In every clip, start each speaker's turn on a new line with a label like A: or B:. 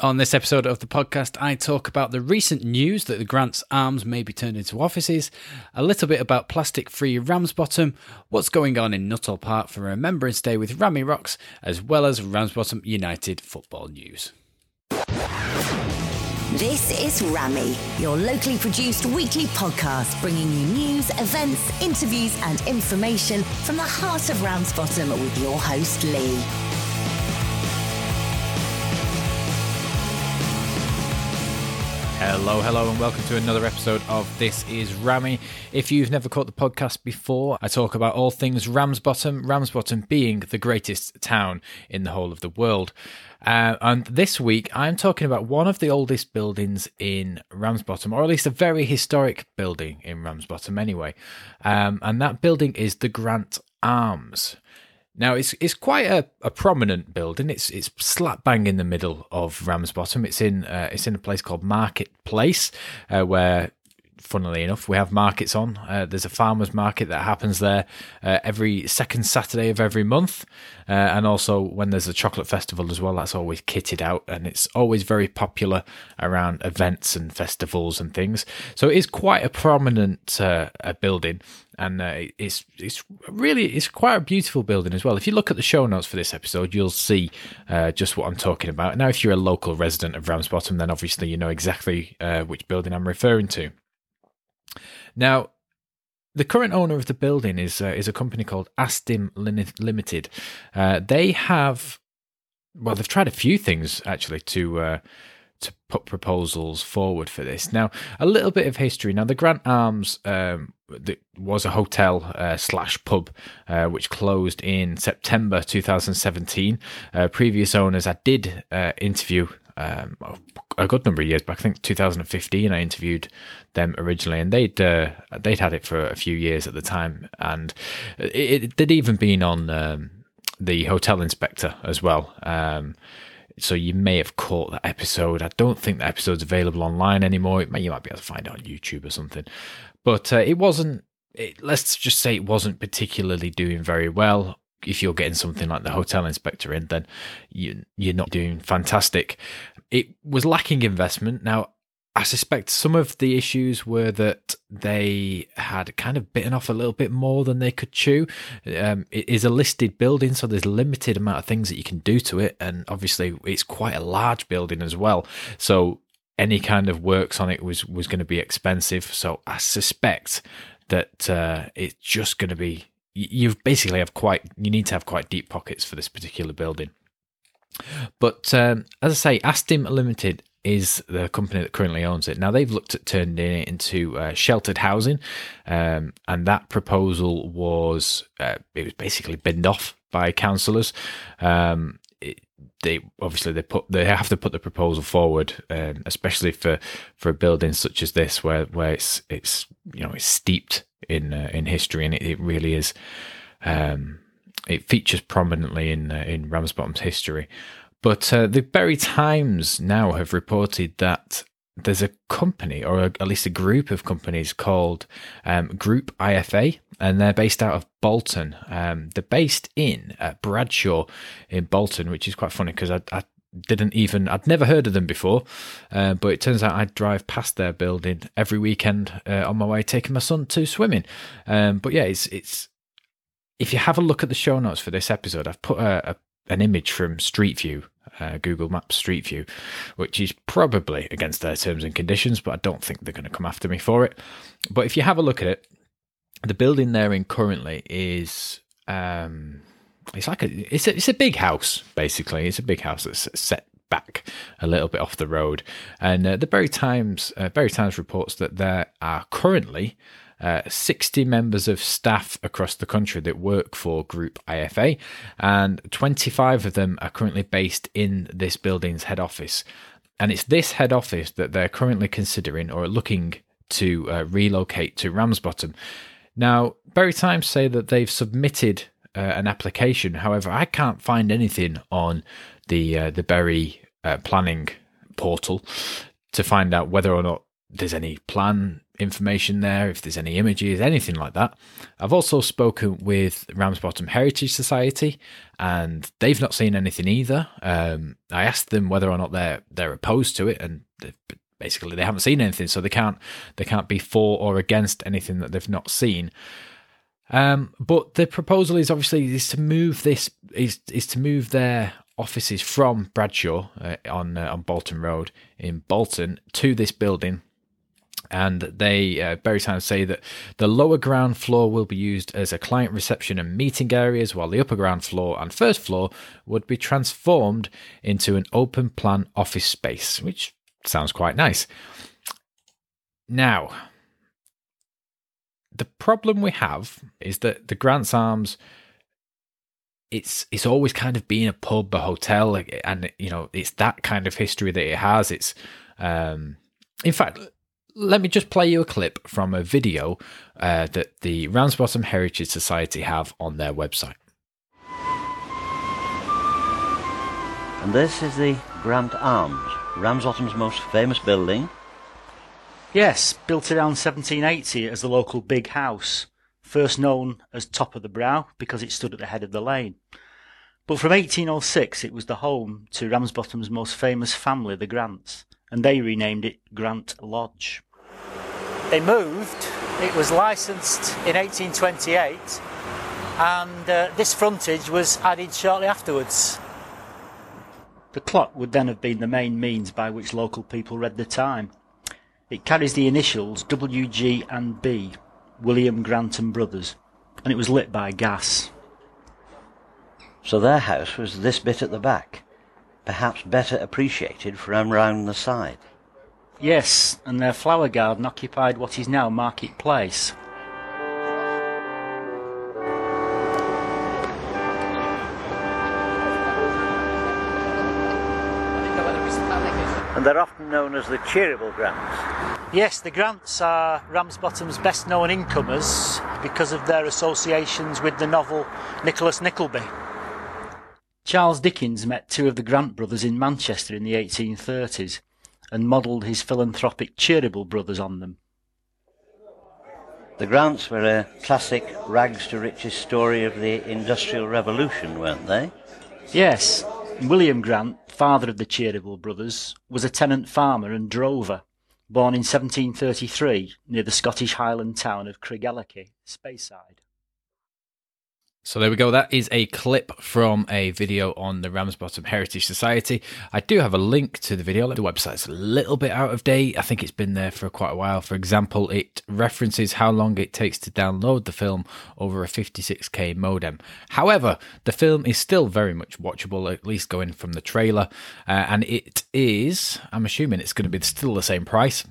A: On this episode of the podcast, I talk about the recent news that the Grants Arms may be turned into offices, a little bit about plastic free Ramsbottom, what's going on in Nuttall Park for Remembrance Day with Rammy Rocks, as well as Ramsbottom United football news.
B: This is Rammy, your locally produced weekly podcast bringing you news, events, interviews, and information from the heart of Ramsbottom with your host, Lee.
A: Hello, hello, and welcome to another episode of This is Rammy. If you've never caught the podcast before, I talk about all things Ramsbottom, Ramsbottom being the greatest town in the whole of the world. Uh, and this week, I'm talking about one of the oldest buildings in Ramsbottom, or at least a very historic building in Ramsbottom, anyway. Um, and that building is the Grant Arms. Now it's it's quite a, a prominent building. It's it's slap bang in the middle of Ramsbottom. It's in uh, it's in a place called Market Place, uh, where funnily enough, we have markets on. Uh, there's a farmers market that happens there uh, every second Saturday of every month, uh, and also when there's a chocolate festival as well. That's always kitted out, and it's always very popular around events and festivals and things. So it is quite a prominent uh, building, and uh, it's it's really it's quite a beautiful building as well. If you look at the show notes for this episode, you'll see uh, just what I'm talking about. Now, if you're a local resident of Ramsbottom, then obviously you know exactly which building I'm referring to. Now, the current owner of the building is uh, is a company called Astim Limited. Uh, they have, well, they've tried a few things actually to uh, to put proposals forward for this. Now, a little bit of history. Now, the Grant Arms um, was a hotel uh, slash pub uh, which closed in September 2017. Uh, previous owners, I did interview um, a good number of years back. I think 2015. I interviewed them originally, and they'd uh, they'd had it for a few years at the time, and it, it they'd even been on um, the Hotel Inspector as well. Um, so you may have caught that episode. I don't think the episode's available online anymore. May, you might be able to find it on YouTube or something, but uh, it wasn't. It, let's just say it wasn't particularly doing very well if you're getting something like the hotel inspector in, then you, you're not doing fantastic. It was lacking investment. Now, I suspect some of the issues were that they had kind of bitten off a little bit more than they could chew. Um, it is a listed building, so there's limited amount of things that you can do to it, and obviously it's quite a large building as well. So any kind of works on it was was going to be expensive. So I suspect that uh, it's just going to be you've basically have quite you need to have quite deep pockets for this particular building. But um, as I say, Astim Limited is the company that currently owns it. Now they've looked at turning it into uh, sheltered housing, um, and that proposal was uh, it was basically binned off by councillors. Um, they obviously they put they have to put the proposal forward, um, especially for for a building such as this, where where it's it's you know it's steeped in uh, in history, and it, it really is. Um, it features prominently in uh, in Ramsbottom's history. But uh, the Bury Times now have reported that there's a company, or a, at least a group of companies called um, Group IFA, and they're based out of Bolton. Um, they're based in uh, Bradshaw in Bolton, which is quite funny because I, I, didn't even I'd never heard of them before, uh, but it turns out I drive past their building every weekend uh, on my way taking my son to swimming. Um, but yeah, it's it's if you have a look at the show notes for this episode, I've put a, a an image from Street View, uh, Google Maps Street View, which is probably against their terms and conditions, but I don't think they're going to come after me for it. But if you have a look at it, the building they're in currently is um, it's like a it's a it's a big house basically. It's a big house that's set back a little bit off the road, and uh, the Bury Times uh, Bury Times reports that there are currently uh, 60 members of staff across the country that work for Group IFA, and 25 of them are currently based in this building's head office. And it's this head office that they're currently considering or looking to uh, relocate to Ramsbottom. Now, Bury Times say that they've submitted uh, an application. However, I can't find anything on the uh, the Bury uh, planning portal to find out whether or not there's any plan information there, if there's any images, anything like that. I've also spoken with Ramsbottom Heritage Society, and they've not seen anything either. Um, I asked them whether or not they're they're opposed to it, and basically they haven't seen anything, so they can't they can't be for or against anything that they've not seen. Um, but the proposal is obviously is to move this is is to move their offices from Bradshaw uh, on uh, on Bolton Road in Bolton to this building. And they, uh, Bury Times, say that the lower ground floor will be used as a client reception and meeting areas, while the upper ground floor and first floor would be transformed into an open plan office space, which sounds quite nice. Now, the problem we have is that the Grants Arms it's it's always kind of been a pub, a hotel, and you know it's that kind of history that it has. It's um, in fact, let me just play you a clip from a video uh, that the Ramsbottom Heritage Society have on their website.
C: And this is the Grant Arms, Ramsbottom's most famous building.
D: Yes, built around 1780 as the local big house, first known as Top of the Brow because it stood at the head of the lane. But from 1806 it was the home to Ramsbottom's most famous family, the Grants, and they renamed it Grant Lodge. They moved, it was licensed in 1828, and uh, this frontage was added shortly afterwards. The clock would then have been the main means by which local people read the time. It carries the initials WG and B, William Grant and Brothers, and it was lit by gas.
C: So their house was this bit at the back, perhaps better appreciated from round the side.
D: Yes, and their flower garden occupied what is now Market Place.
C: And they're often known as the Cheeryble Grants.
D: Yes, the Grants are Ramsbottom's best known incomers because of their associations with the novel Nicholas Nickleby. Charles Dickens met two of the Grant brothers in Manchester in the 1830s and modelled his philanthropic Cheeryble brothers on them.
C: The Grants were a classic rags to riches story of the Industrial Revolution, weren't they?
D: Yes, William Grant, father of the Cheeryble brothers, was a tenant farmer and drover, born in 1733 near the Scottish Highland town of Craigellachie, Speyside.
A: So there we go. That is a clip from a video on the Ramsbottom Heritage Society. I do have a link to the video. The website's a little bit out of date. I think it's been there for quite a while. For example, it references how long it takes to download the film over a 56k modem. However, the film is still very much watchable, at least going from the trailer. Uh, and it is, I'm assuming it's going to be still the same price.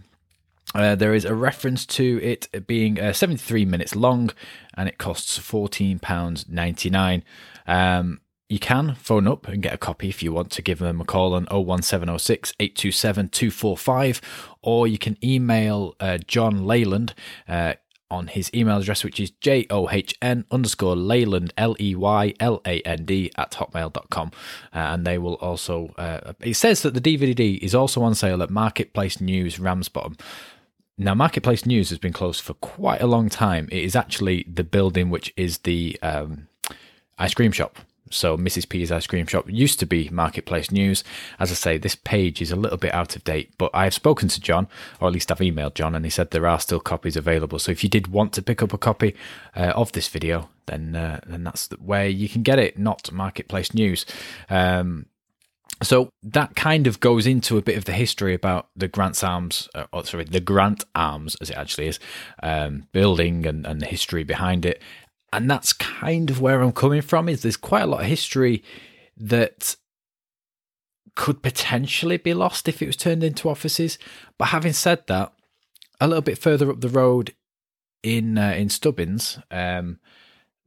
A: Uh, there is a reference to it being uh, 73 minutes long and it costs £14.99. Um, you can phone up and get a copy if you want to give them a call on 01706 827 245, or you can email uh, John Leyland. Uh, on his email address, which is john underscore Leyland, L E Y L A N D, at hotmail.com. Uh, and they will also, uh, it says that the DVD is also on sale at Marketplace News Ramsbottom. Now, Marketplace News has been closed for quite a long time. It is actually the building which is the um, ice cream shop. So, Mrs. P's ice cream shop used to be Marketplace News. As I say, this page is a little bit out of date, but I've spoken to John, or at least I've emailed John, and he said there are still copies available. So, if you did want to pick up a copy uh, of this video, then uh, then that's the where you can get it, not Marketplace News. Um, so that kind of goes into a bit of the history about the Grant's Arms, uh, or sorry, the Grant Arms, as it actually is, um, building and, and the history behind it. And that's kind of where I'm coming from. Is there's quite a lot of history that could potentially be lost if it was turned into offices. But having said that, a little bit further up the road in uh, in Stubbins, um,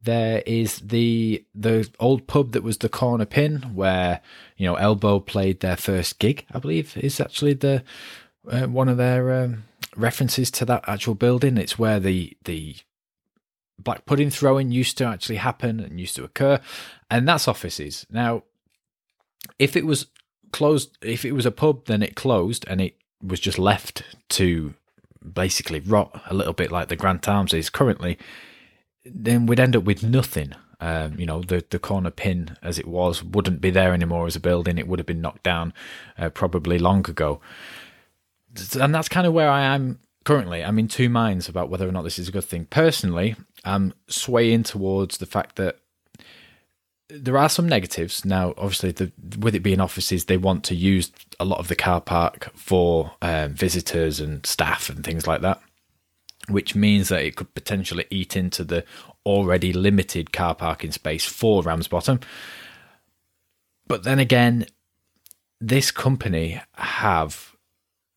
A: there is the the old pub that was the corner pin where you know Elbow played their first gig. I believe is actually the uh, one of their um, references to that actual building. It's where the the black pudding throwing used to actually happen and used to occur, and that's offices. Now, if it was closed, if it was a pub, then it closed and it was just left to basically rot a little bit like the Grant Arms is currently, then we'd end up with nothing. Um, you know, the the corner pin as it was wouldn't be there anymore as a building. It would have been knocked down uh, probably long ago. And that's kind of where I am currently. I'm in two minds about whether or not this is a good thing. Personally, I'm swaying towards the fact that there are some negatives. Now, obviously, the, with it being offices, they want to use a lot of the car park for um, visitors and staff and things like that, which means that it could potentially eat into the already limited car parking space for Ramsbottom. But then again, this company have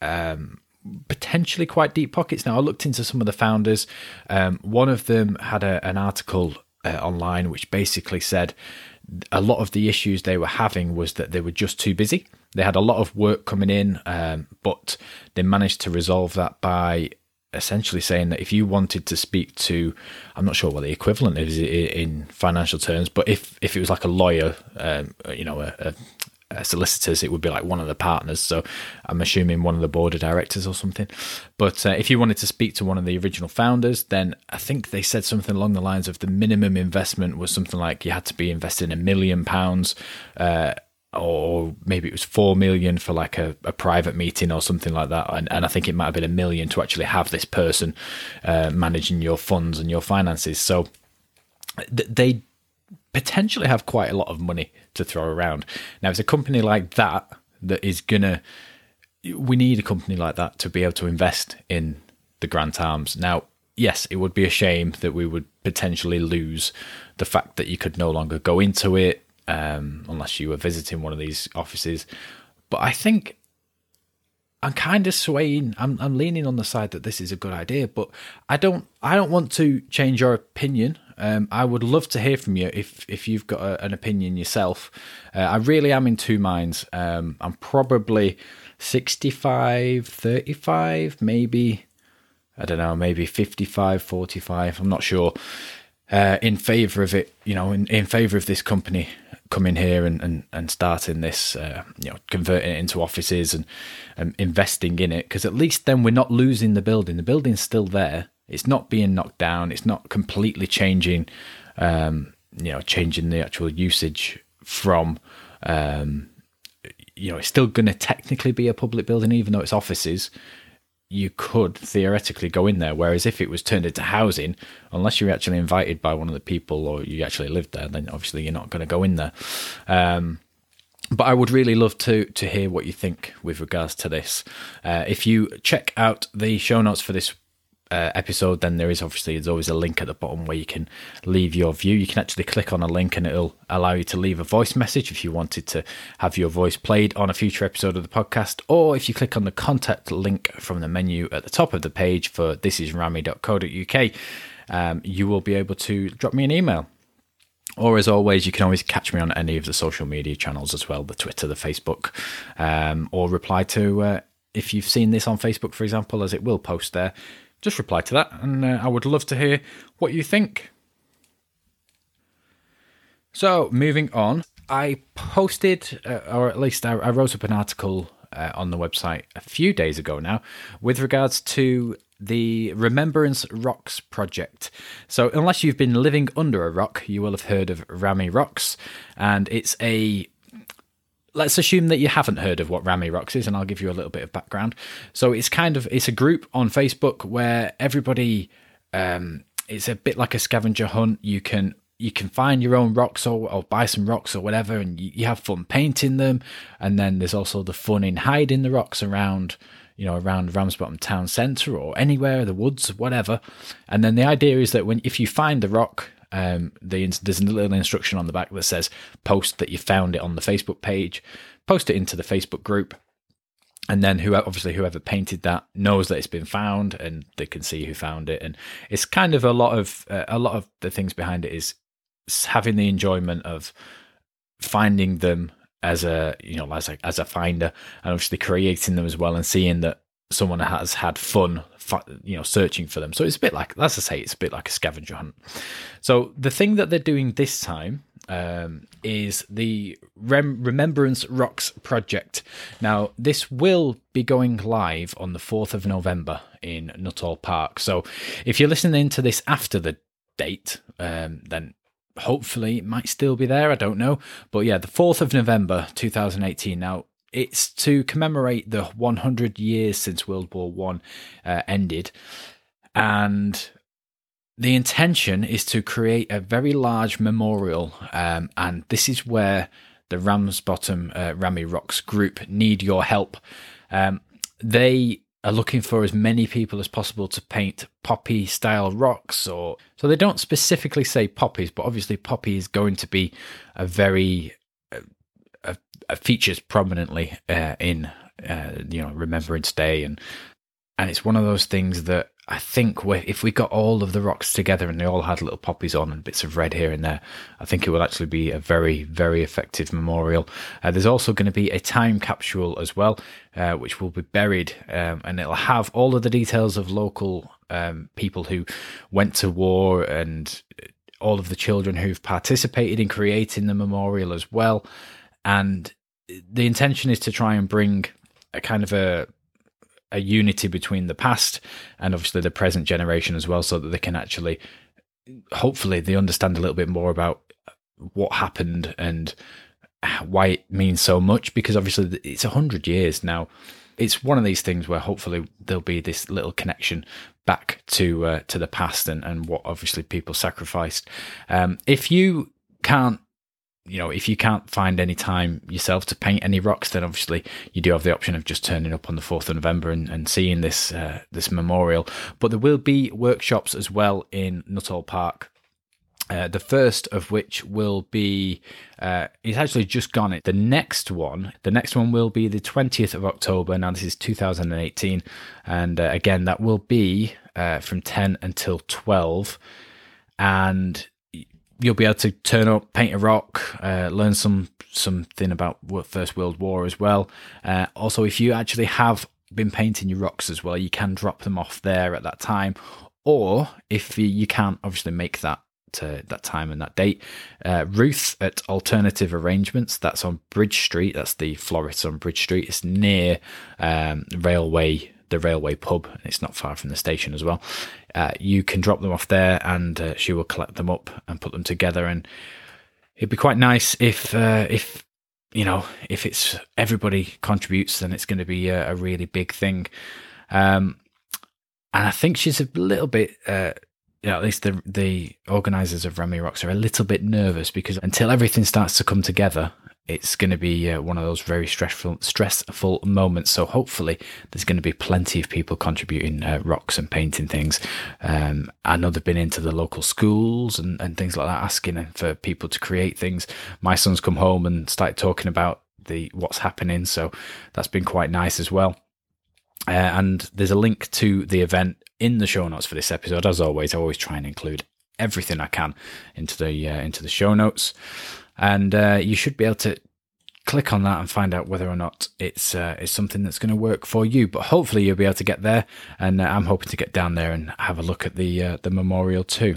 A: um, potentially quite deep pockets. Now, I looked into some of the founders. Um, one of them had a, an article uh, online which basically said a lot of the issues they were having was that they were just too busy. They had a lot of work coming in, um, but they managed to resolve that by essentially saying that if you wanted to speak to, I'm not sure what the equivalent is in financial terms, but if if it was like a lawyer, um, you know, a, a uh, solicitors, it would be like one of the partners. So I'm assuming one of the board of directors or something. But uh, if you wanted to speak to one of the original founders, then I think they said something along the lines of the minimum investment was something like you had to be investing a million pounds. Uh, or maybe it was four million for like a, a, private meeting or something like that. And, and, I think it might have been a million to actually have this person uh, managing your funds and your finances. So th- they potentially have quite a lot of money to throw around. Now, it's a company like that that is gonna. We need a company like that to be able to invest in the Grant Arms. Now, yes, it would be a shame that we would potentially lose the fact that you could no longer go into it um, unless you were visiting one of these offices. But I think I'm kind of swaying. I'm I'm leaning on the side that this is a good idea, but I don't I don't want to change your opinion. Um, I would love to hear from you if if you've got a, an opinion yourself. Uh, I really am in two minds. Um, I'm probably 65, 35, maybe I don't know, maybe 55, 45. I'm not sure. Uh, in favor of it, you know, in, in favor of this company coming here and, and, and starting this, uh, you know, converting it into offices and, and investing in it, because at least then we're not losing the building. The building's still there. It's not being knocked down. It's not completely changing, um, you know, changing the actual usage from, um, you know, it's still going to technically be a public building, even though it's offices you could theoretically go in there. Whereas if it was turned into housing, unless you're actually invited by one of the people or you actually lived there, then obviously you're not going to go in there. Um, but I would really love to to hear what you think with regards to this. Uh, if you check out the show notes for this uh, episode, then there is obviously there's always a link at the bottom where you can leave your view. You can actually click on a link and it'll allow you to leave a voice message if you wanted to have your voice played on a future episode of the podcast, or if you click on the contact link from the menu at the top of the page for thisisrammy.co.uk, um, you will be able to drop me an email. Or as always, you can always catch me on any of the social media channels as well, the Twitter, the Facebook, um, or reply to uh, if you've seen this on Facebook, for example, as it will post there just reply to that, and uh, I would love to hear what you think. So, moving on, I posted, uh, or at least I, I, wrote up an article uh, on the website a few days ago now with regards to the Remembrance Rocks project. So, unless you've been living under a rock, you will have heard of Rammy Rocks, and it's a let's assume that you haven't heard of what Rammy Rocks is, and I'll give you a little bit of background. So it's kind of it's a group on Facebook where everybody um, it's a bit like a scavenger hunt. You can you can find your own rocks or, or buy some rocks or whatever, and you, you have fun painting them. And then there's also the fun in hiding the rocks around you know, around Ramsbottom town centre or anywhere, the woods, whatever. And then the idea is that when if you find the rock, um, the, there's a little instruction on the back that says post that you found it on the Facebook page, post it into the Facebook group, and then who obviously whoever painted that knows that it's been found and they can see who found it. And it's kind of a lot of uh, a lot of the things behind it is having the enjoyment of finding them as a you know as a as a finder and obviously creating them as well and seeing that someone has had fun you know searching for them so it's a bit like as i say it's a bit like a scavenger hunt so the thing that they're doing this time um, is the Rem- Remembrance Rocks project. Now, this will be going live on the 4th of November in Nuttall Park. So, if you're listening to this after the date, um, then hopefully it might still be there. I don't know. But yeah, the 4th of November 2018. Now, it's to commemorate the 100 years since World War One uh, ended. And the intention is to create a very large memorial, um, and this is where the Ramsbottom uh, Rammy Rocks group need your help. Um, they are looking for as many people as possible to paint poppy style rocks, or so they don't specifically say poppies, but obviously poppy is going to be a very features prominently uh, in uh, you know Remembrance Day, and and it's one of those things that I think if we got all of the rocks together and they all had little poppies on and bits of red here and there, I think it will actually be a very, very effective memorial. Uh, there's also going to be a time capsule as well, uh, which will be buried um, and it'll have all of the details of local um, people who went to war and all of the children who've participated in creating the memorial as well. And the intention is to try and bring a kind of a a unity between the past and obviously the present generation as well, so that they can actually, hopefully, they understand a little bit more about what happened and why it means so much. Because obviously, it's a hundred years now. It's one of these things where hopefully there'll be this little connection back to uh, to the past and, and what obviously people sacrificed. Um, if you can't you know, if you can't find any time yourself to paint any rocks, then obviously you do have the option of just turning up on the fourth of November and, and seeing this uh, this memorial. But there will be workshops as well in Nuttall Park. Uh, the first of which will be uh, it's actually just gone it the next one the next one will be the 20th of october now this is 2018 and uh, again that will be uh, from 10 until 12 and you'll be able to turn up, paint a rock, uh, learn some something about First World War as well. Uh, also, if you actually have been painting your rocks as well, you can drop them off there at that time. Or if you, you can't obviously make that to that time and that date, uh, Ruth at Alternative Arrangements, that's on Bridge Street. That's the florist on Bridge Street. It's near um, Railway the railway pub. And it's not far from the station as well. Uh, you can drop them off there, and uh, she will collect them up and put them together. And it'd be quite nice if uh, if you know if it's everybody contributes, then it's going to be a, a really big thing. Um, and I think she's a little bit. Uh, you know, at least the the organisers of Rammy Rocks are a little bit nervous because until everything starts to come together it's going to be uh, one of those very stressful stressful moments. So hopefully, there's going to be plenty of people contributing uh, rocks and painting things. Um, I know they've been into the local schools and, and things like that, asking for people to create things. My son's come home and started talking about the what's happening, so that's been quite nice as well. Uh, and there's a link to the event in the show notes for this episode. As always, I always try and include everything I can into the uh, into the show notes and uh, you should be able to click on that and find out whether or not it's uh, it's something that's going to work for you. But hopefully you'll be able to get there, and uh, I'm hoping to get down there and have a look at the uh, the memorial too.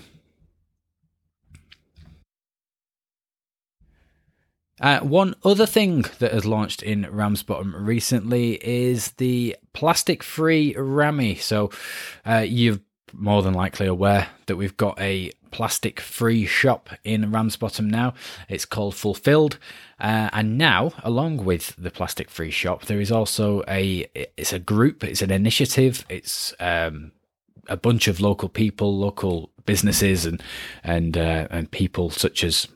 A: Uh, one other thing that has launched in Ramsbottom recently is the plastic free Rammy. So, uh, you're more than likely aware that we've got a plastic free shop in Ramsbottom now. It's called Fulfilled. Uh, and now, along with the plastic free shop, there is also a it's a group, it's an initiative, it's um, a bunch of local people, local businesses, and and uh, and people such as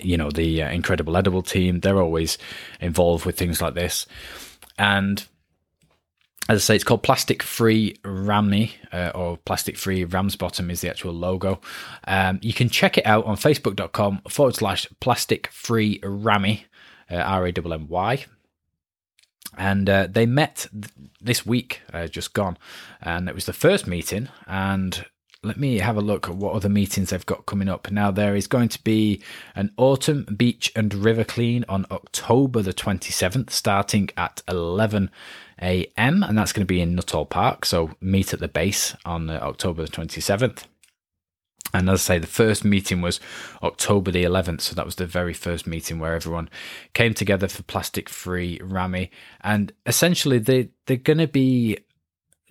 A: you know the uh, Incredible Edible team. They're always involved with things like this, and as I say, it's called Plastic Free Rammy, uh, or Plastic Free Ramsbottom is the actual logo. Um, you can check it out on facebook.com forward slash Plastic Free Rammy, uh, R A M M Y. And uh, they met th- this week, uh, just gone, and it was the first meeting. And let me have a look at what other meetings they've got coming up. Now, there is going to be an autumn beach and river clean on October the 27th, starting at 11 a.m. and that's going to be in Nuttall Park. So meet at the base on uh, October the 27th. And as I say, the first meeting was October the 11th. So that was the very first meeting where everyone came together for plastic free Rammy. And essentially, they, they're going to be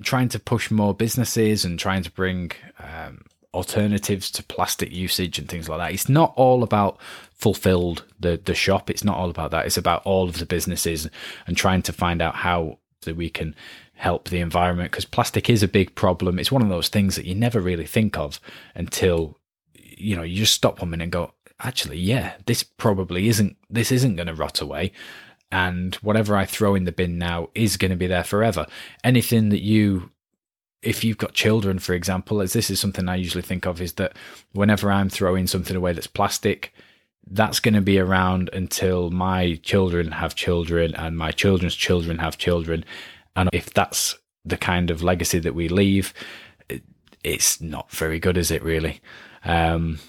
A: trying to push more businesses and trying to bring um, alternatives to plastic usage and things like that. It's not all about fulfilled the the shop. It's not all about that. It's about all of the businesses and trying to find out how that we can help the environment because plastic is a big problem. It's one of those things that you never really think of until you know you just stop one minute and go, actually, yeah, this probably isn't this isn't going to rot away. And whatever I throw in the bin now is going to be there forever. Anything that you if you've got children, for example, as this is something I usually think of, is that whenever I'm throwing something away that's plastic, that's going to be around until my children have children and my children's children have children. And if that's the kind of legacy that we leave, it's not very good, is it really? Um,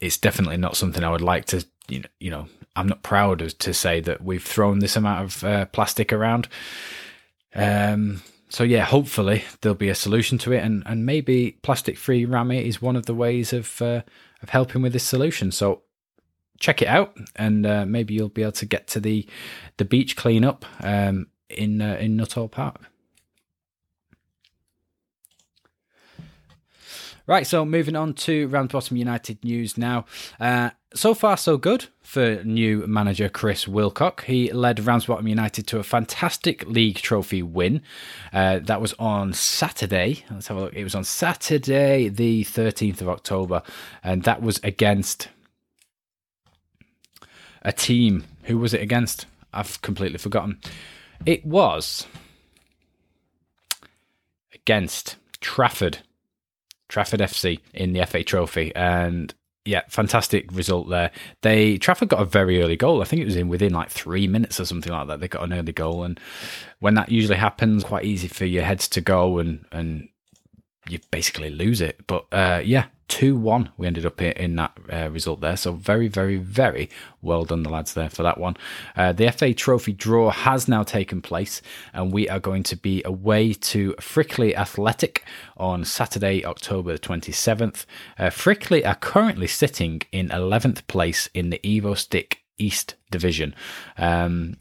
A: it's definitely not something I would like to, you know, you know, I'm not proud to say that we've thrown this amount of uh, plastic around. Um, so yeah, hopefully there'll be a solution to it, and and maybe plastic free Rammy is one of the ways of uh, of helping with this solution. So check it out, and uh, maybe you'll be able to get to the the beach cleanup um, in uh, in Nuttall Park. Right, so moving on to Ramsbottom United news now. Uh, so far, so good for new manager Chris Wilcock. He led Ramsbottom United to a fantastic league trophy win. Uh, that was on Saturday. Let's have a look. It was on Saturday, the 13th of October, and that was against a team. Who was it against? I've completely forgotten. It was against Trafford. Trafford FC in the FA Trophy, and yeah, fantastic result there. They Trafford got a very early goal. I think it was in within like three minutes or something like that. They got an early goal, and when that usually happens, quite easy for your heads to go and and you basically lose it. But uh, yeah, 2 1 we ended up in that uh, result there. So very, very, very well done, the lads, there for that one. Uh, the FA Trophy draw has now taken place, and we are going to be away to Frickley Athletic on Saturday, October 27th. Uh, Frickley are currently sitting in 11th place in the Evo-Stik East Division. Um,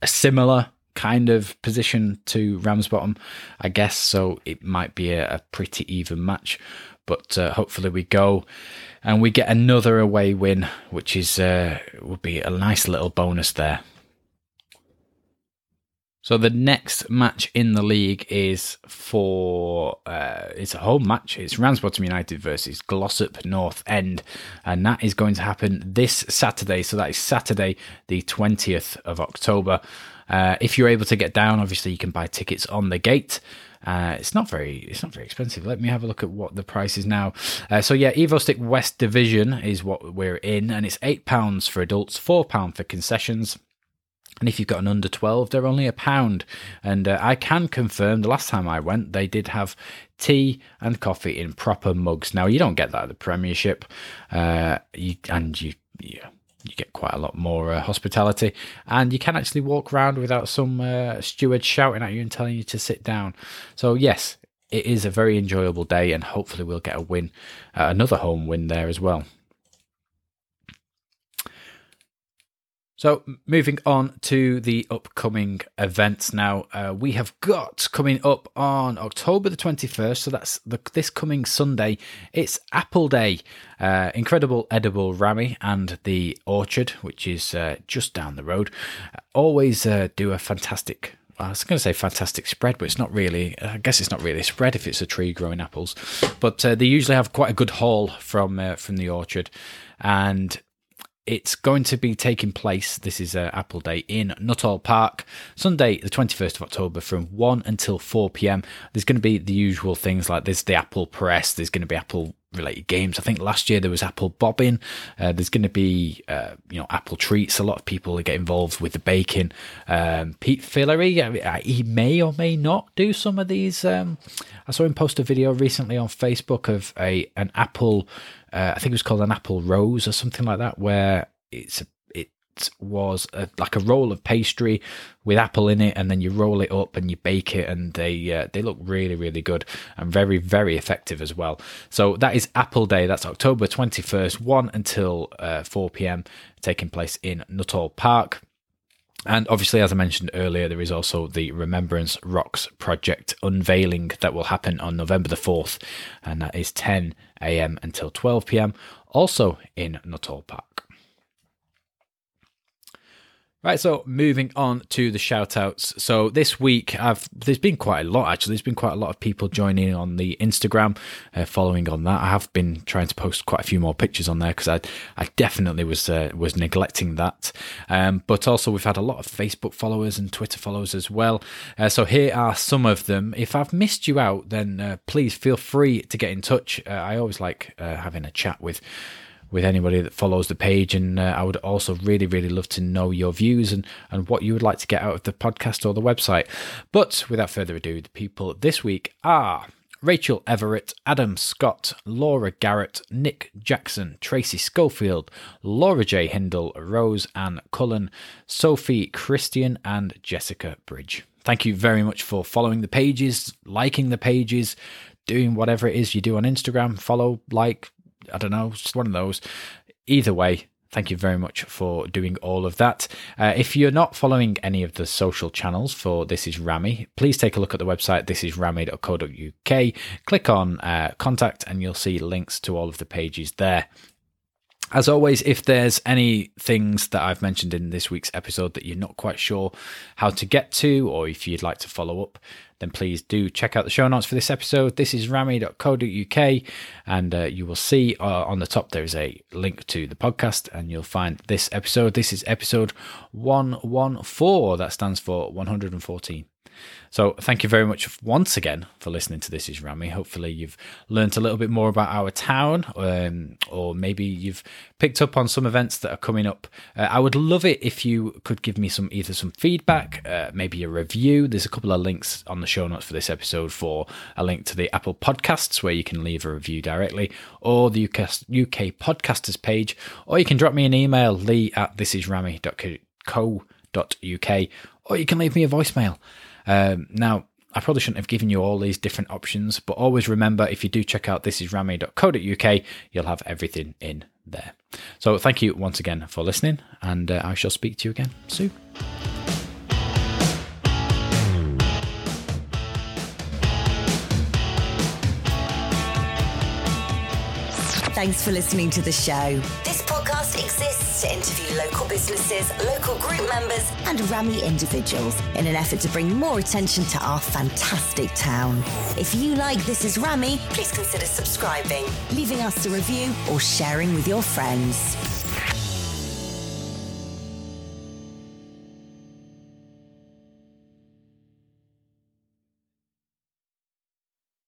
A: a similar kind of position to Ramsbottom, I guess. So it might be a, a pretty even match. But uh, hopefully we go and we get another away win, which is uh, would be a nice little bonus there. So the next match in the league is for uh, it's a home match. It's Ramsbottom United versus Glossop North End, and that is going to happen this Saturday. So that is Saturday, the twentieth of October. Uh, if you're able to get down, obviously you can buy tickets on the gate. Uh, it's not very it's not very expensive. Let me have a look at what the price is now. Uh, so yeah, Evo-Stik West Division is what we're in, and it's eight pounds for adults, four pound for concessions. And if you've got an under 12, they're only a pound. And uh, I can confirm the last time I went, they did have tea and coffee in proper mugs. Now, you don't get that at the Premiership. Uh, you, and you, yeah, you get quite a lot more uh, hospitality, and you can actually walk around without some uh, steward shouting at you and telling you to sit down. So yes, it is a very enjoyable day, and hopefully we'll get a win, uh, another home win there as well. So, moving on to the upcoming events now, uh, we have got coming up on October the 21st, so that's the, this coming Sunday, it's Apple Day. Uh, incredible edible Rammy and the Orchard, which is uh, just down the road, always uh, do a fantastic I was going to say fantastic spread, but it's not really. I guess it's not really a spread if it's a tree growing apples. But uh, they usually have quite a good haul from uh, from the orchard, and it's going to be taking place. This is uh, Apple Day in Nuttall Park, Sunday, the 21st of October, from 1 until 4 pm. There's going to be the usual things like there's the Apple Press, there's going to be Apple related games. I think last year there was Apple Bobbing. Uh, there's going to be, uh, you know, Apple Treats. A lot of people get involved with the baking. Um, Pete Fillery, he may or may not do some of these. Um, I saw him post a video recently on Facebook of a an Apple uh, I think it was called an apple rose or something like that, where it's it was a, like a roll of pastry with apple in it, and then you roll it up and you bake it, and they uh, they look really really good and very very effective as well. So that is Apple Day. That's October twenty first, one until uh, four pm, taking place in Nuttall Park. And obviously, as I mentioned earlier, there is also the Remembrance Rocks project unveiling that will happen on November the 4th, and that is 10 a.m. until 12 p.m., also in Nuttall Park. Right, so moving on to the shout outs. So this week, I've there's been quite a lot actually. There's been quite a lot of people joining on the Instagram, uh, following on that. I have been trying to post quite a few more pictures on there because I I definitely was uh, was neglecting that. Um, but also we've had a lot of Facebook followers and Twitter followers as well. Uh, so here are some of them. If I've missed you out, then uh, please feel free to get in touch. Uh, I always like uh, having a chat with with anybody that follows the page. And uh, I would also really, really love to know your views and, and what you would like to get out of the podcast or the website. But without further ado, the people this week are. Rachel Everett, Adam Scott, Laura Garrett, Nick Jackson, Tracy Schofield, Laura J. Hindle, Rose Ann Cullen, Sophie Christian, and Jessica Bridge. Thank you very much for following the pages, liking the pages, doing whatever it is you do on Instagram. Follow, like, I don't know, just one of those. Either way, thank you very much for doing all of that. Uh, if you're not following any of the social channels for This Is Rammy, please take a look at the website, thisisrammy.co.uk. Click on uh, contact and you'll see links to all of the pages there. As always, if there's any things that I've mentioned in this week's episode that you're not quite sure how to get to, or if you'd like to follow up, then please do check out the show notes for this episode. This is rammy.co.uk, and uh, you will see uh, on the top there is a link to the podcast, and you'll find this episode. This is episode 114, that stands for 114. So thank you very much once again for listening to This Is Rammy. Hopefully you've learned a little bit more about our town, um, or maybe you've picked up on some events that are coming up. Uh, I would love it if you could give me some either some feedback, uh, maybe a review. There's a couple of links on the show notes for this episode for a link to the Apple Podcasts where you can leave a review directly, or the UK, UK podcasters page, or you can drop me an email, lee at thisisrammy.co.uk, or you can leave me a voicemail. Um, now, I probably shouldn't have given you all these different options, but always remember if you do check out thisisrammy.co.uk, you'll have everything in there. So thank you once again for listening, and uh, I shall speak to you again soon.
B: Thanks for listening to the show. To interview local businesses, local group members, and Rammy individuals in an effort to bring more attention to our fantastic town. If you like This Is Rammy, please consider subscribing, leaving us a review, or sharing with your friends.